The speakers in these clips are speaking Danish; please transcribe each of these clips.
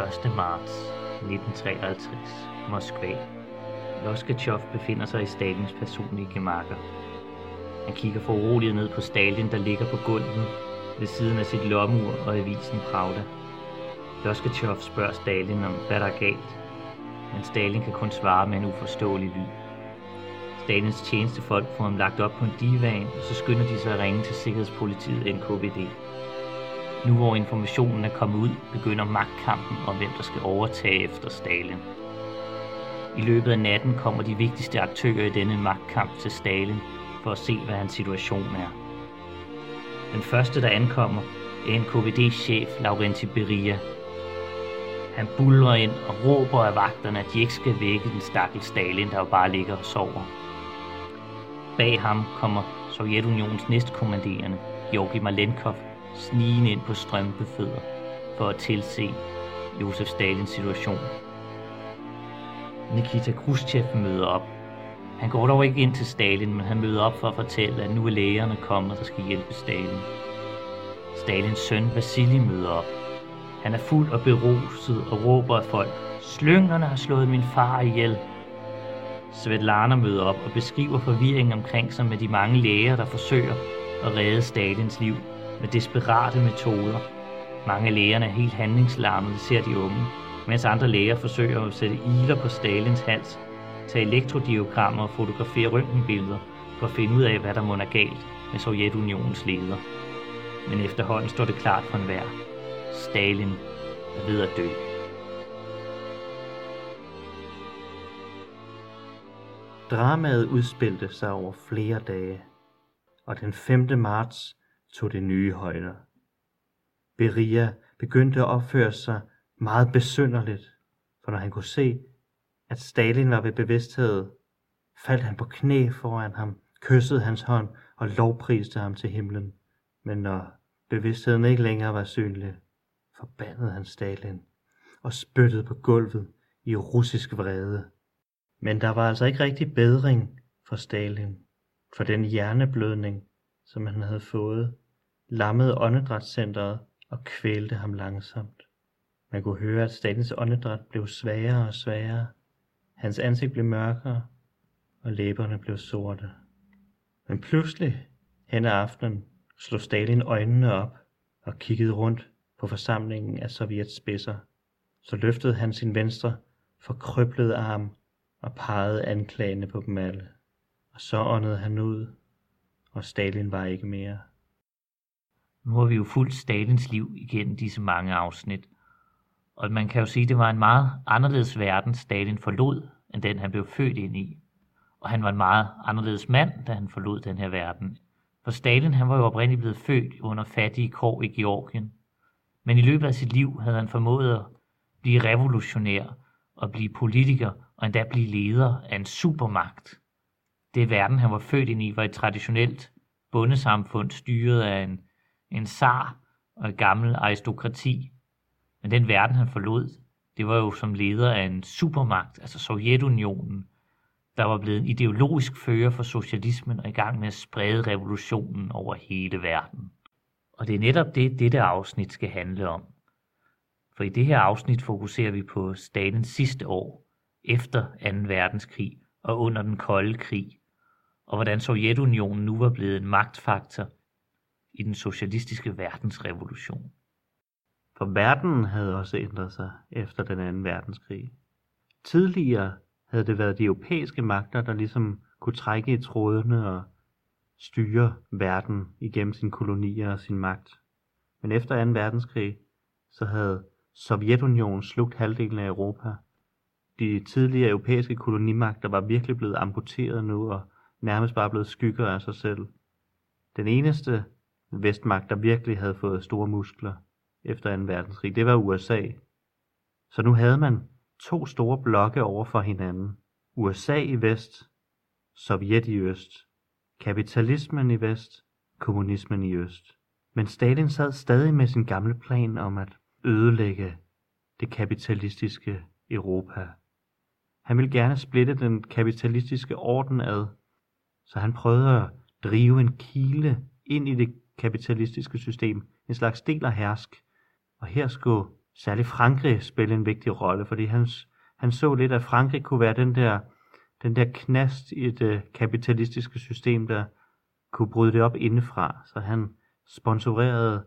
1. marts 1953, Moskva. Loskachev befinder sig i Stalins personlige gemakker. Han kigger foruroliget ned på Stalin, der ligger på gulvet ved siden af sit lommeur og avisen Pravda. Loskachev spørger Stalin om, hvad der er galt, men Stalin kan kun svare med en uforståelig lyd. Stalins tjenestefolk får ham lagt op på en divan, og så skynder de sig at ringe til Sikkerhedspolitiet NKVD. Nu hvor informationen er kommet ud, begynder magtkampen om hvem der skal overtage efter Stalin. I løbet af natten kommer de vigtigste aktører i denne magtkamp til Stalin for at se, hvad hans situation er. Den første, der ankommer, er NKVD-chef Laurenti Beria. Han bulrer ind og råber af vagterne, at de ikke skal vække den stakkel Stalin, der jo bare ligger og sover. Bag ham kommer Sovjetunionens næstkommanderende, Georgi Malenkov, snigende ind på strømpefødder for at tilse Josef Stalins situation. Nikita Khrushchev møder op. Han går dog ikke ind til Stalin, men han møder op for at fortælle, at nu er lægerne kommet, der skal hjælpe Stalin. Stalins søn Vasili møder op. Han er fuld og beruset og råber af folk. Slyngerne har slået min far ihjel. Svetlana møder op og beskriver forvirringen omkring sig med de mange læger, der forsøger at redde Stalins liv med desperate metoder. Mange af lægerne er helt handlingslammede, ser de unge, mens andre læger forsøger at sætte iler på Stalins hals, tage elektrodiogrammer og fotografere røntgenbilleder for at finde ud af, hvad der må er galt med Sovjetunionens leder. Men efterhånden står det klart for enhver. Stalin er ved at dø. Dramaet udspilte sig over flere dage, og den 5. marts tog det nye højder. Beria begyndte at opføre sig meget besynderligt, for når han kunne se, at Stalin var ved bevidsthed, faldt han på knæ foran ham, kyssede hans hånd og lovpriste ham til himlen. Men når bevidstheden ikke længere var synlig, forbandede han Stalin og spyttede på gulvet i russisk vrede. Men der var altså ikke rigtig bedring for Stalin, for den hjerneblødning, som han havde fået, lammede åndedrætscentret og kvælte ham langsomt. Man kunne høre, at Stalins åndedræt blev svagere og svagere. Hans ansigt blev mørkere, og læberne blev sorte. Men pludselig, hen ad aftenen, slog Stalin øjnene op og kiggede rundt på forsamlingen af Sovjets spidser. Så løftede han sin venstre forkrøblede arm og pegede anklagende på dem alle. Og så åndede han ud, og Stalin var ikke mere. Nu har vi jo fulgt Stalins liv igennem disse mange afsnit, og man kan jo sige, at det var en meget anderledes verden, Stalin forlod, end den han blev født ind i. Og han var en meget anderledes mand, da han forlod den her verden. For Stalin han var jo oprindeligt blevet født under fattige kår i Georgien. Men i løbet af sit liv havde han formået at blive revolutionær og blive politiker og endda blive leder af en supermagt. Det verden, han var født ind i, var et traditionelt bondesamfund styret af en, en zar og et gammel aristokrati. Men den verden, han forlod, det var jo som leder af en supermagt, altså Sovjetunionen, der var blevet en ideologisk fører for socialismen og i gang med at sprede revolutionen over hele verden. Og det er netop det, dette afsnit skal handle om. For i det her afsnit fokuserer vi på Stalins sidste år, efter 2. verdenskrig og under den kolde krig, og hvordan Sovjetunionen nu var blevet en magtfaktor i den socialistiske verdensrevolution. For verden havde også ændret sig efter den anden verdenskrig. Tidligere havde det været de europæiske magter, der ligesom kunne trække i trådene og styre verden igennem sine kolonier og sin magt. Men efter 2. verdenskrig, så havde Sovjetunionen slugt halvdelen af Europa. De tidligere europæiske kolonimagter var virkelig blevet amputeret nu og nærmest bare blevet skygger af sig selv. Den eneste vestmagt, der virkelig havde fået store muskler efter 2. verdenskrig, det var USA. Så nu havde man to store blokke over for hinanden. USA i vest, Sovjet i øst. Kapitalismen i vest, kommunismen i øst. Men Stalin sad stadig med sin gamle plan om at ødelægge det kapitalistiske Europa. Han ville gerne splitte den kapitalistiske orden ad, så han prøvede at drive en kile ind i det kapitalistiske system, en slags del af hersk. Og her skulle særligt Frankrig spille en vigtig rolle, fordi han, han så lidt, at Frankrig kunne være den der, den der knast i det kapitalistiske system, der kunne bryde det op indefra. Så han sponsorerede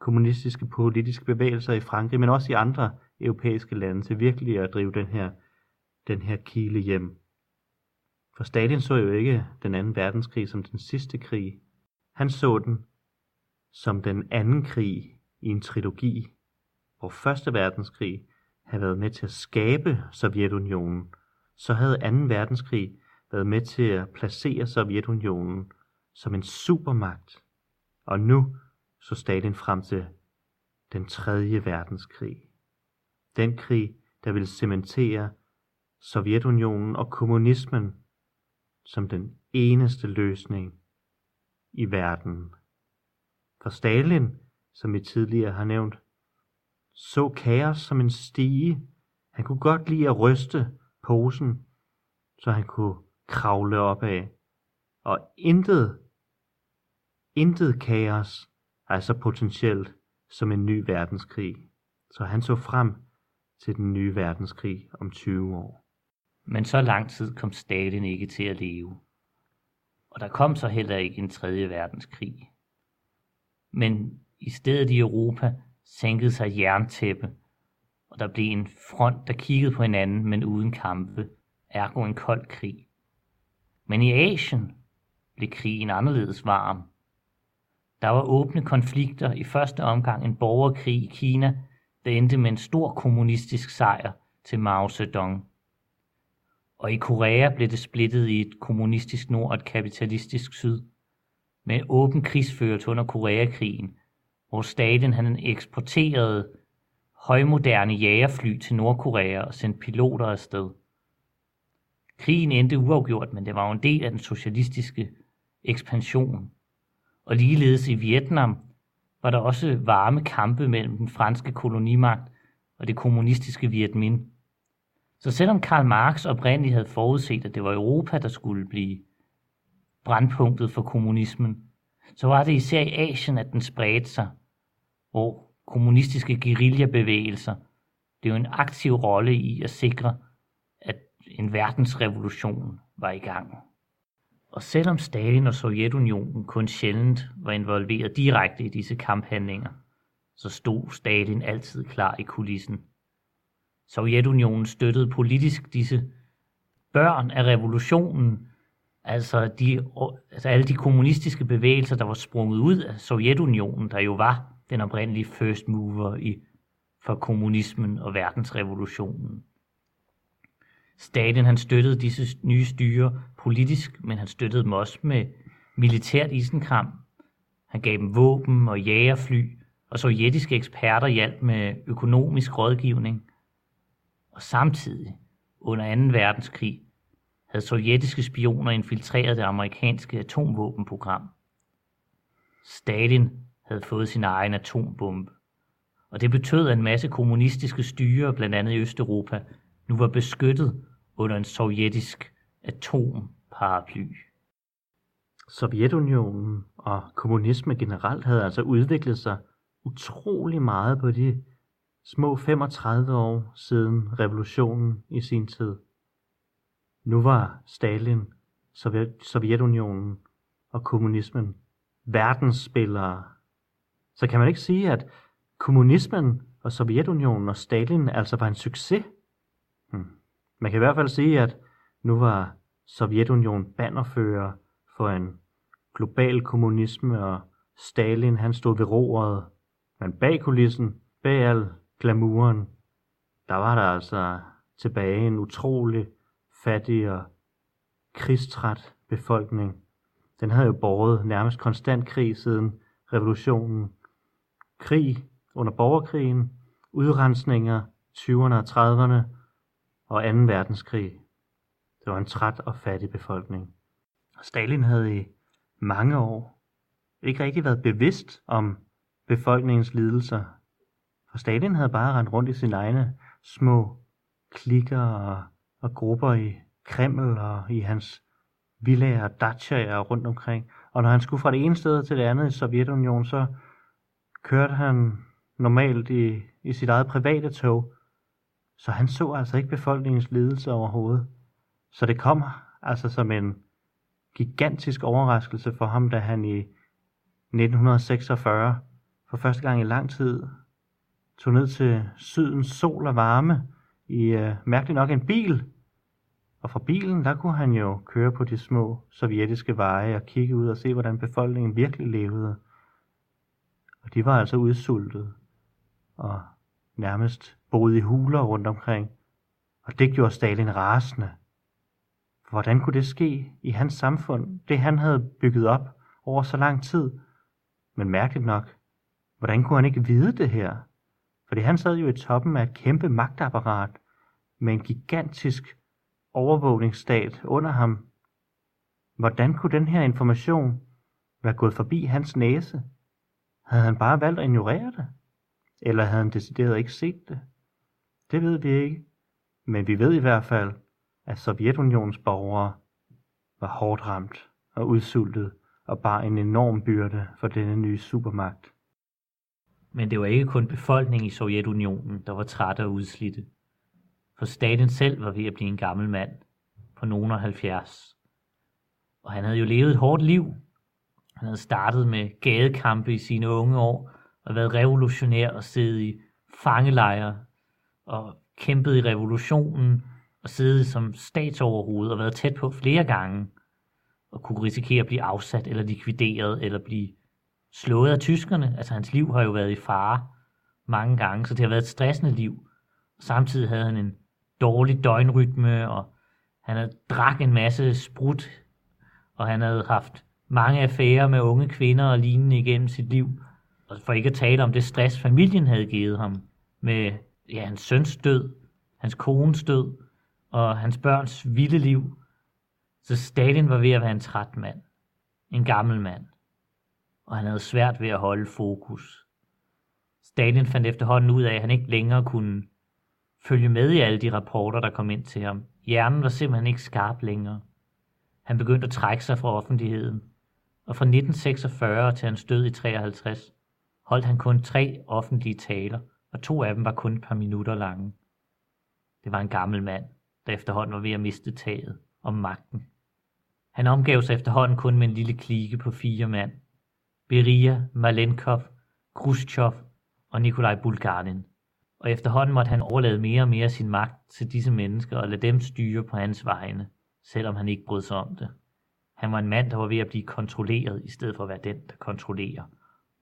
kommunistiske politiske bevægelser i Frankrig, men også i andre europæiske lande, til virkelig at drive den her, den her kile hjem. For Stalin så jo ikke den anden verdenskrig som den sidste krig. Han så den som den anden krig i en trilogi, hvor Første Verdenskrig havde været med til at skabe Sovjetunionen, så havde 2. verdenskrig været med til at placere Sovjetunionen som en supermagt. Og nu så Stalin frem til den tredje verdenskrig. Den krig, der ville cementere Sovjetunionen og kommunismen som den eneste løsning i verden. For Stalin, som vi tidligere har nævnt, så kaos som en stige. Han kunne godt lide at ryste posen, så han kunne kravle op af. Og intet, intet kaos er så potentielt som en ny verdenskrig. Så han så frem til den nye verdenskrig om 20 år. Men så lang tid kom Stalin ikke til at leve. Og der kom så heller ikke en tredje verdenskrig. Men i stedet i Europa sænkede sig jerntæppe, og der blev en front, der kiggede på hinanden, men uden kampe, ergo en kold krig. Men i Asien blev krigen anderledes varm. Der var åbne konflikter, i første omgang en borgerkrig i Kina, der endte med en stor kommunistisk sejr til Mao Zedong. Og i Korea blev det splittet i et kommunistisk nord og et kapitalistisk syd, med åben krigsførelse under Koreakrigen, hvor Stalin han eksporterede højmoderne jagerfly til Nordkorea og sendte piloter afsted. Krigen endte uafgjort, men det var jo en del af den socialistiske ekspansion. Og ligeledes i Vietnam var der også varme kampe mellem den franske kolonimagt og det kommunistiske Viet Minh. Så selvom Karl Marx oprindeligt havde forudset, at det var Europa, der skulle blive brandpunktet for kommunismen, så var det især i Asien, at den spredte sig, hvor kommunistiske guerillabevægelser blev en aktiv rolle i at sikre, at en verdensrevolution var i gang. Og selvom Stalin og Sovjetunionen kun sjældent var involveret direkte i disse kamphandlinger, så stod Stalin altid klar i kulissen. Sovjetunionen støttede politisk disse børn af revolutionen, altså, de, altså alle de kommunistiske bevægelser, der var sprunget ud af Sovjetunionen, der jo var den oprindelige first mover i, for kommunismen og verdensrevolutionen. Stalin han støttede disse nye styre politisk, men han støttede dem også med militært isenkram. Han gav dem våben og jagerfly, og sovjetiske eksperter hjalp med økonomisk rådgivning. Og samtidig, under 2. verdenskrig, havde sovjetiske spioner infiltreret det amerikanske atomvåbenprogram. Stalin havde fået sin egen atombombe. Og det betød, at en masse kommunistiske styre, blandt andet i Østeuropa, nu var beskyttet under en sovjetisk atomparaply. Sovjetunionen og kommunisme generelt havde altså udviklet sig utrolig meget på de små 35 år siden revolutionen i sin tid. Nu var Stalin, Sovjetunionen og kommunismen verdensspillere. Så kan man ikke sige, at kommunismen og Sovjetunionen og Stalin altså var en succes? Hmm. Man kan i hvert fald sige, at nu var Sovjetunionen bannerfører for en global kommunisme, og Stalin han stod ved roret. Men bag kulissen, bag al glamouren, der var der altså tilbage en utrolig fattig og krigstræt befolkning. Den havde jo båret nærmest konstant krig siden revolutionen. Krig under borgerkrigen, udrensninger, 20'erne og 30'erne og 2. verdenskrig. Det var en træt og fattig befolkning. Stalin havde i mange år ikke rigtig været bevidst om befolkningens lidelser. For Stalin havde bare rendt rundt i sine egne små klikker og og grupper i Kreml og i hans villager og dachaer rundt omkring. Og når han skulle fra det ene sted til det andet i Sovjetunionen, så kørte han normalt i, i sit eget private tog, så han så altså ikke befolkningens lidelse overhovedet. Så det kom altså som en gigantisk overraskelse for ham, da han i 1946 for første gang i lang tid tog ned til sydens sol og varme i øh, mærkeligt nok en bil. Og fra bilen, der kunne han jo køre på de små sovjetiske veje og kigge ud og se, hvordan befolkningen virkelig levede. Og de var altså udsultet og nærmest boede i huler rundt omkring. Og det gjorde Stalin rasende. For hvordan kunne det ske i hans samfund, det han havde bygget op over så lang tid? Men mærkeligt nok, hvordan kunne han ikke vide det her? Fordi han sad jo i toppen af et kæmpe magtapparat med en gigantisk overvågningsstat under ham. Hvordan kunne den her information være gået forbi hans næse? Havde han bare valgt at ignorere det? Eller havde han decideret ikke set det? Det ved vi ikke. Men vi ved i hvert fald, at Sovjetunionens borgere var hårdt ramt og udsultet og bar en enorm byrde for denne nye supermagt. Men det var ikke kun befolkningen i Sovjetunionen, der var træt og udslidte. For Stalin selv var ved at blive en gammel mand på nogen 70. Og han havde jo levet et hårdt liv. Han havde startet med gadekampe i sine unge år og været revolutionær og siddet i fangelejre og kæmpet i revolutionen og siddet som statsoverhoved og været tæt på flere gange og kunne risikere at blive afsat eller likvideret eller blive slået af tyskerne. Altså hans liv har jo været i fare mange gange, så det har været et stressende liv. Samtidig havde han en dårlig døgnrytme, og han havde drak en masse sprut, og han havde haft mange affærer med unge kvinder og lignende igennem sit liv. Og for ikke at tale om det stress, familien havde givet ham med ja, hans søns død, hans kones død og hans børns vilde liv. Så Stalin var ved at være en træt mand. En gammel mand. Og han havde svært ved at holde fokus. Stalin fandt efterhånden ud af, at han ikke længere kunne følge med i alle de rapporter, der kom ind til ham. Hjernen var simpelthen ikke skarp længere. Han begyndte at trække sig fra offentligheden, og fra 1946 til hans død i 53 holdt han kun tre offentlige taler, og to af dem var kun et par minutter lange. Det var en gammel mand, der efterhånden var ved at miste taget om magten. Han omgav sig efterhånden kun med en lille klike på fire mand. Beria, Malenkov, Khrushchev og Nikolaj Bulgarin. Og efterhånden måtte han overlade mere og mere sin magt til disse mennesker og lade dem styre på hans vegne, selvom han ikke brød sig om det. Han var en mand, der var ved at blive kontrolleret, i stedet for at være den, der kontrollerer.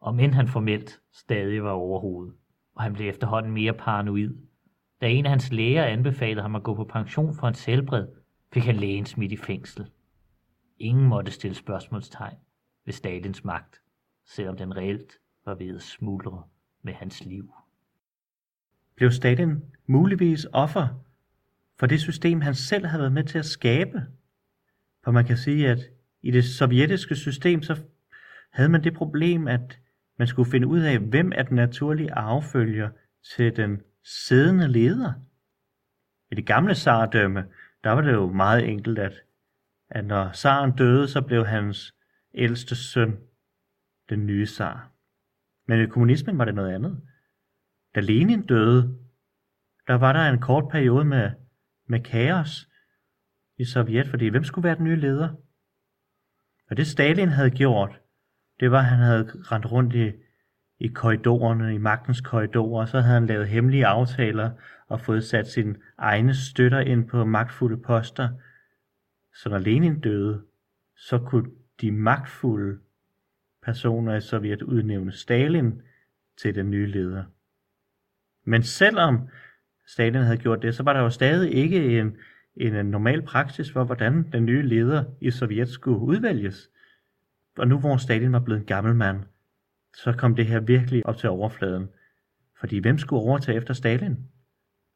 Og end han formelt stadig var overhovedet. Og han blev efterhånden mere paranoid. Da en af hans læger anbefalede ham at gå på pension for hans helbred, fik han lægen smidt i fængsel. Ingen måtte stille spørgsmålstegn ved Stalins magt, selvom den reelt var ved at smuldre med hans liv. Blev Stalin muligvis offer for det system, han selv havde været med til at skabe? For man kan sige, at i det sovjetiske system, så havde man det problem, at man skulle finde ud af, hvem er den naturlige arvefølger til den siddende leder. I det gamle zardømme, der var det jo meget enkelt, at, at når zaren døde, så blev hans ældste søn den nye zar. Men i kommunismen var det noget andet. Da Lenin døde, der var der en kort periode med, med kaos i Sovjet, fordi hvem skulle være den nye leder? Og det Stalin havde gjort, det var, at han havde rendt rundt i, i korridorerne, i magtens korridorer, og så havde han lavet hemmelige aftaler og fået sat sine egne støtter ind på magtfulde poster. Så når Lenin døde, så kunne de magtfulde personer i Sovjet udnævne Stalin til den nye leder. Men selvom Stalin havde gjort det, så var der jo stadig ikke en, en normal praksis for, hvordan den nye leder i Sovjet skulle udvælges. Og nu hvor Stalin var blevet en gammel mand, så kom det her virkelig op til overfladen. Fordi hvem skulle overtage efter Stalin?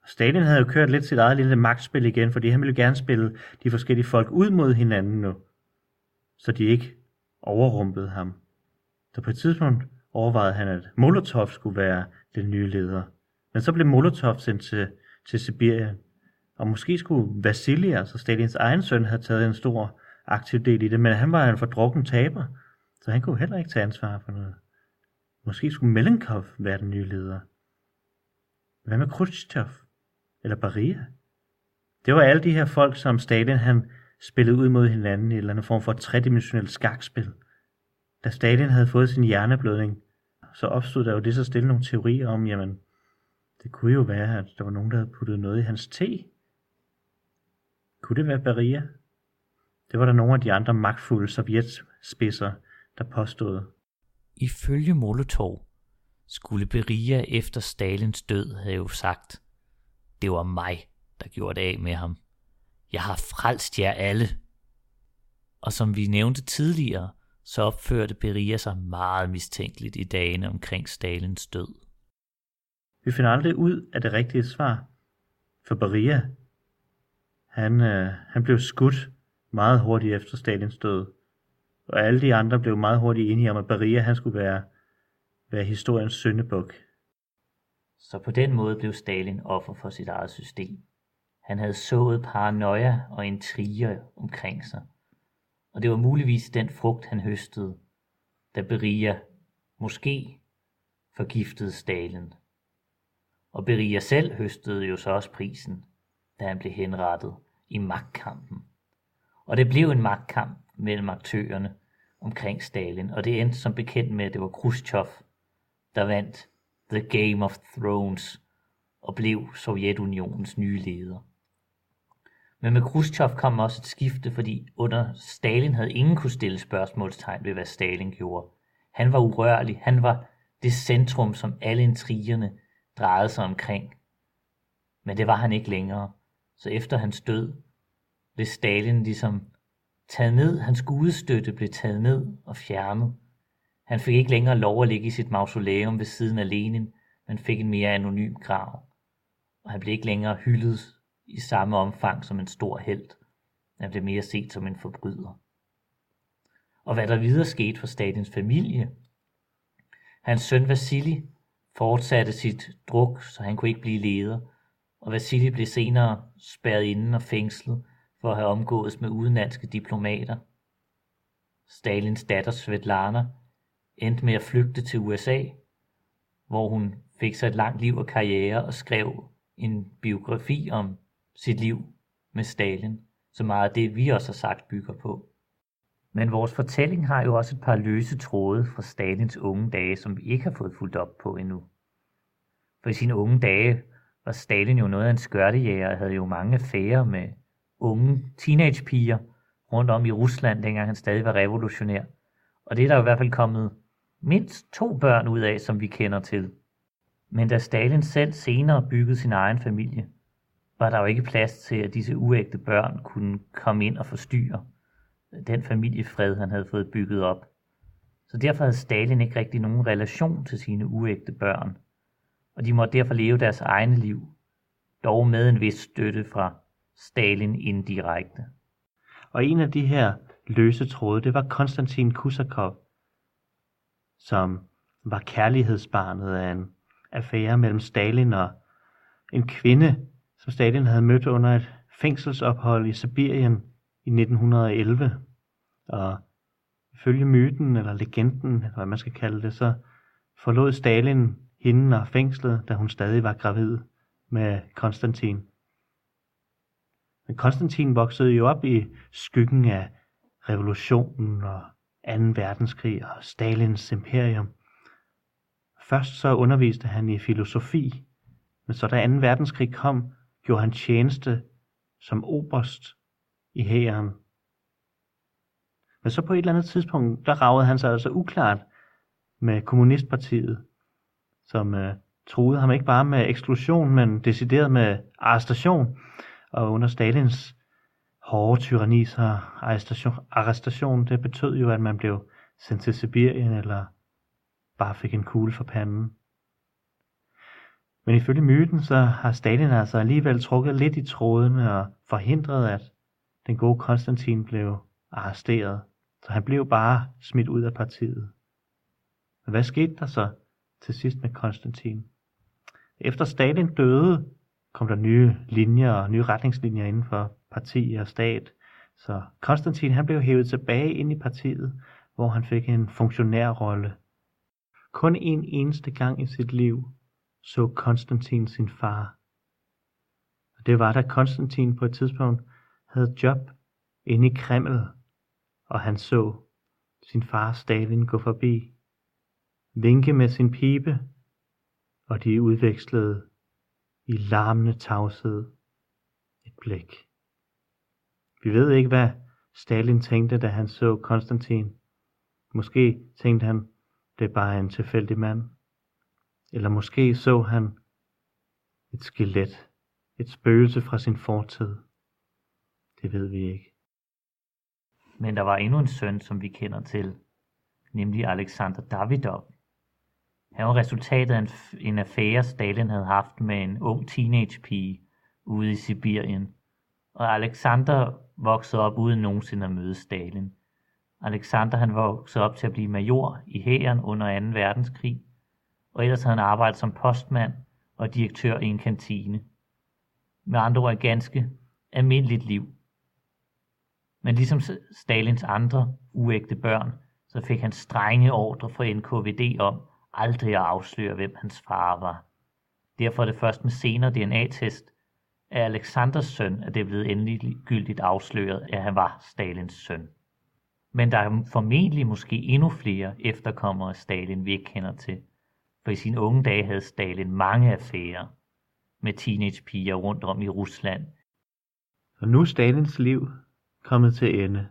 Stalin havde jo kørt lidt sit eget lille magtspil igen, fordi han ville gerne spille de forskellige folk ud mod hinanden nu, så de ikke overrumplede ham. Så på et tidspunkt overvejede han, at Molotov skulle være den nye leder. Men så blev Molotov sendt til, til Sibirien. Og måske skulle Vasilij, altså Stalins egen søn, have taget en stor aktiv del i det, men han var en fordrukken taber, så han kunne heller ikke tage ansvar for noget. Måske skulle Melenkov være den nye leder. Hvad med Khrushchev? Eller Baria? Det var alle de her folk, som Stalin han spillede ud mod hinanden i en eller anden form for tredimensionelt skakspil. Da Stalin havde fået sin hjerneblødning, så opstod der jo det så stille nogle teorier om, jamen, det kunne jo være, at der var nogen, der havde puttet noget i hans te. Kunne det være Beria? Det var der nogle af de andre magtfulde sovjetspidser, der påstod. Ifølge Molotov skulle Beria efter Stalins død have jo sagt, det var mig, der gjorde det af med ham. Jeg har frelst jer alle. Og som vi nævnte tidligere, så opførte Beria sig meget mistænkeligt i dagene omkring Stalins død. Vi finder aldrig ud af det rigtige svar. For Beria, han, øh, han blev skudt meget hurtigt efter Stalins død. Og alle de andre blev meget hurtigt enige om, at Beria han skulle være, være historiens syndebuk. Så på den måde blev Stalin offer for sit eget system. Han havde sået paranoia og intriger omkring sig. Og det var muligvis den frugt, han høstede, da Beria måske forgiftede Stalin. Og Beria selv høstede jo så også prisen, da han blev henrettet i magtkampen. Og det blev en magtkamp mellem aktørerne omkring Stalin, og det endte som bekendt med, at det var Khrushchev, der vandt The Game of Thrones og blev Sovjetunionens nye leder. Men med Khrushchev kom også et skifte, fordi under Stalin havde ingen kunne stille spørgsmålstegn ved, hvad Stalin gjorde. Han var urørlig, han var det centrum, som alle intrigerne drejede sig omkring. Men det var han ikke længere. Så efter hans død blev Stalin ligesom taget ned, hans gudestøtte blev taget ned og fjernet. Han fik ikke længere lov at ligge i sit mausoleum ved siden af Lenin, men fik en mere anonym grav. Og han blev ikke længere hyldet i samme omfang som en stor held. Han blev mere set som en forbryder. Og hvad der videre skete for Stalins familie. Hans søn Vasili fortsatte sit druk, så han kunne ikke blive leder, og Vasili blev senere spærret inden og fængslet for at have omgået med udenlandske diplomater. Stalins datter Svetlana endte med at flygte til USA, hvor hun fik sig et langt liv og karriere og skrev en biografi om sit liv med Stalin, så meget af det, vi også har sagt, bygger på. Men vores fortælling har jo også et par løse tråde fra Stalins unge dage, som vi ikke har fået fuldt op på endnu. For i sine unge dage var Stalin jo noget af en skørtejæger og havde jo mange affærer med unge teenagepiger rundt om i Rusland, dengang han stadig var revolutionær. Og det er der jo i hvert fald kommet mindst to børn ud af, som vi kender til. Men da Stalin selv senere byggede sin egen familie, var der jo ikke plads til, at disse uægte børn kunne komme ind og forstyrre den familiefred, han havde fået bygget op. Så derfor havde Stalin ikke rigtig nogen relation til sine uægte børn, og de måtte derfor leve deres egne liv, dog med en vis støtte fra Stalin indirekte. Og en af de her løse tråde, det var Konstantin Kusakov, som var kærlighedsbarnet af en affære mellem Stalin og en kvinde, som Stalin havde mødt under et fængselsophold i Sibirien i 1911. Og ifølge myten eller legenden, eller hvad man skal kalde det, så forlod Stalin hende og fængslet, da hun stadig var gravid med Konstantin. Men Konstantin voksede jo op i skyggen af revolutionen og 2. verdenskrig og Stalins imperium. Først så underviste han i filosofi, men så da 2. verdenskrig kom, gjorde han tjeneste som oberst i hæren. Men så på et eller andet tidspunkt, der ragede han sig altså uklart med kommunistpartiet, som øh, troede ham ikke bare med eksklusion, men decideret med arrestation. Og under Stalins hårde tyranni, så arrestation, arrestation, det betød jo, at man blev sendt til Sibirien, eller bare fik en kugle for panden. Men ifølge myten, så har Stalin altså alligevel trukket lidt i trådene og forhindret, at den gode Konstantin blev arresteret. Så han blev bare smidt ud af partiet. Men hvad skete der så til sidst med Konstantin? Efter Stalin døde, kom der nye linjer og nye retningslinjer inden for parti og stat. Så Konstantin han blev hævet tilbage ind i partiet, hvor han fik en funktionærrolle. Kun en eneste gang i sit liv så Konstantin sin far. Og det var da Konstantin på et tidspunkt havde job inde i Kreml, og han så sin far Stalin gå forbi, vinke med sin pibe, og de udvekslede i larmende tavshed et blik. Vi ved ikke, hvad Stalin tænkte, da han så Konstantin. Måske tænkte han, det er bare en tilfældig mand. Eller måske så han et skelet, et spøgelse fra sin fortid. Det ved vi ikke. Men der var endnu en søn, som vi kender til, nemlig Alexander Davidov. Han var resultatet af en affære, Stalin havde haft med en ung teenagepige ude i Sibirien. Og Alexander voksede op uden nogensinde at møde Stalin. Alexander han voksede op til at blive major i hæren under 2. verdenskrig, og ellers havde han arbejdet som postmand og direktør i en kantine. Med andre ord et ganske almindeligt liv. Men ligesom Stalins andre uægte børn, så fik han strenge ordre fra NKVD om aldrig at afsløre, hvem hans far var. Derfor er det først med senere DNA-test af Alexanders søn, at det er blevet endelig gyldigt afsløret, at han var Stalins søn. Men der er formentlig måske endnu flere efterkommere af Stalin, vi ikke kender til. For i sine unge dage havde Stalin mange affærer med teenagepiger rundt om i Rusland. Og nu er Stalins liv kommet til ende.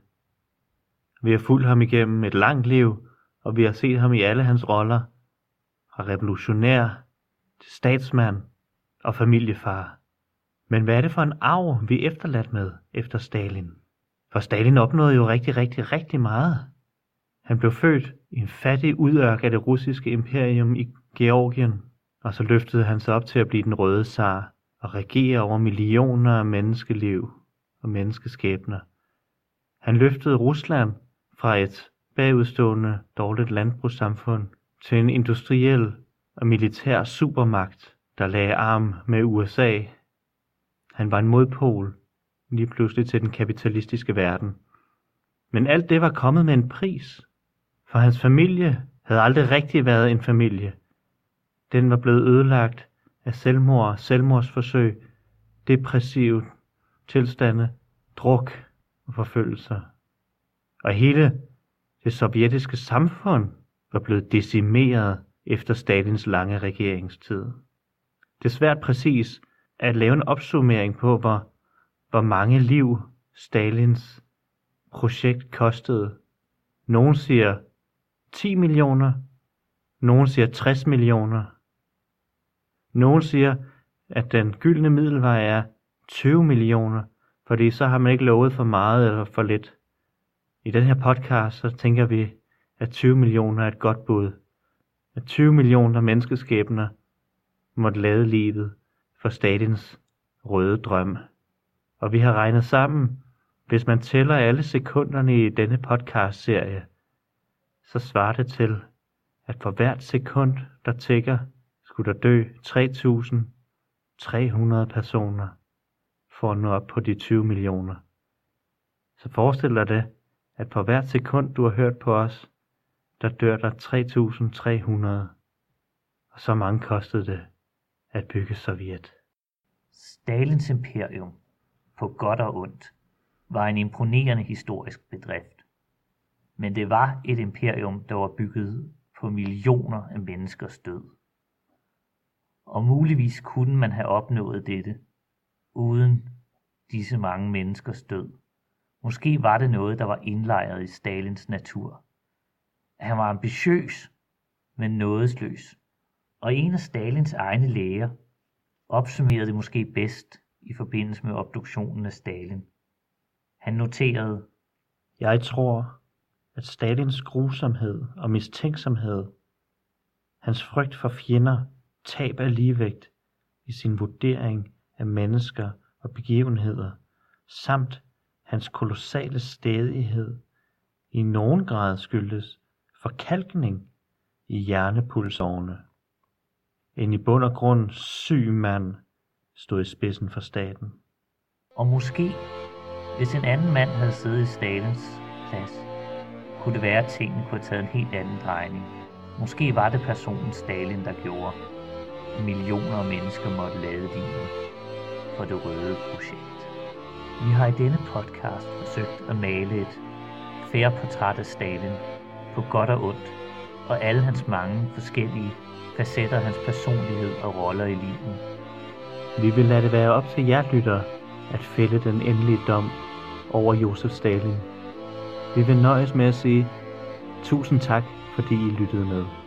Vi har fulgt ham igennem et langt liv, og vi har set ham i alle hans roller, fra revolutionær til statsmand og familiefar. Men hvad er det for en arv, vi er efterladt med efter Stalin? For Stalin opnåede jo rigtig, rigtig, rigtig meget. Han blev født i en fattig udørk af det russiske imperium i Georgien, og så løftede han sig op til at blive den røde zar og regere over millioner af menneskeliv og menneskeskæbner. Han løftede Rusland fra et bagudstående dårligt landbrugssamfund til en industriel og militær supermagt, der lagde arm med USA. Han var en modpol lige pludselig til den kapitalistiske verden. Men alt det var kommet med en pris, for hans familie havde aldrig rigtig været en familie. Den var blevet ødelagt af selvmord, selvmordsforsøg, depressive tilstande, druk og forfølgelser. Og hele det sovjetiske samfund var blevet decimeret efter Stalins lange regeringstid. Det er svært præcis at lave en opsummering på, hvor, hvor mange liv Stalins projekt kostede. Nogen siger 10 millioner, nogen siger 60 millioner. Nogen siger, at den gyldne middelvej er 20 millioner, fordi så har man ikke lovet for meget eller for lidt. I den her podcast, så tænker vi, at 20 millioner er et godt bud. At 20 millioner menneskeskæbner måtte lade livet for statens røde drøm. Og vi har regnet sammen, hvis man tæller alle sekunderne i denne podcast-serie, så svarer det til, at for hvert sekund, der tækker, skulle der dø 3.300 personer for at nå op på de 20 millioner. Så forestil dig det, at på hvert sekund du har hørt på os, der dør der 3.300, og så mange kostede det at bygge Sovjet. Stalins imperium, på godt og ondt, var en imponerende historisk bedrift. Men det var et imperium, der var bygget på millioner af menneskers død. Og muligvis kunne man have opnået dette, uden disse mange menneskers død. Måske var det noget, der var indlejret i Stalins natur. Han var ambitiøs, men nådesløs. Og en af Stalins egne læger opsummerede det måske bedst i forbindelse med obduktionen af Stalin. Han noterede, Jeg tror, at Stalins grusomhed og mistænksomhed, hans frygt for fjender, tab af ligevægt i sin vurdering af mennesker og begivenheder, samt hans kolossale stædighed i nogen grad skyldtes forkalkning i hjernepulsårene. En i bund og grund syg mand stod i spidsen for staten. Og måske, hvis en anden mand havde siddet i Stalins plads, kunne det være, at tingene kunne have taget en helt anden drejning. Måske var det personen Stalin, der gjorde. Millioner af mennesker måtte lade livet for det røde projekt. Vi har i denne podcast forsøgt at male et færre portræt af Stalin på godt og ondt, og alle hans mange forskellige facetter af hans personlighed og roller i livet. Vi vil lade det være op til jer lyttere at fælde den endelige dom over Josef Stalin. Vi vil nøjes med at sige tusind tak, fordi I lyttede med.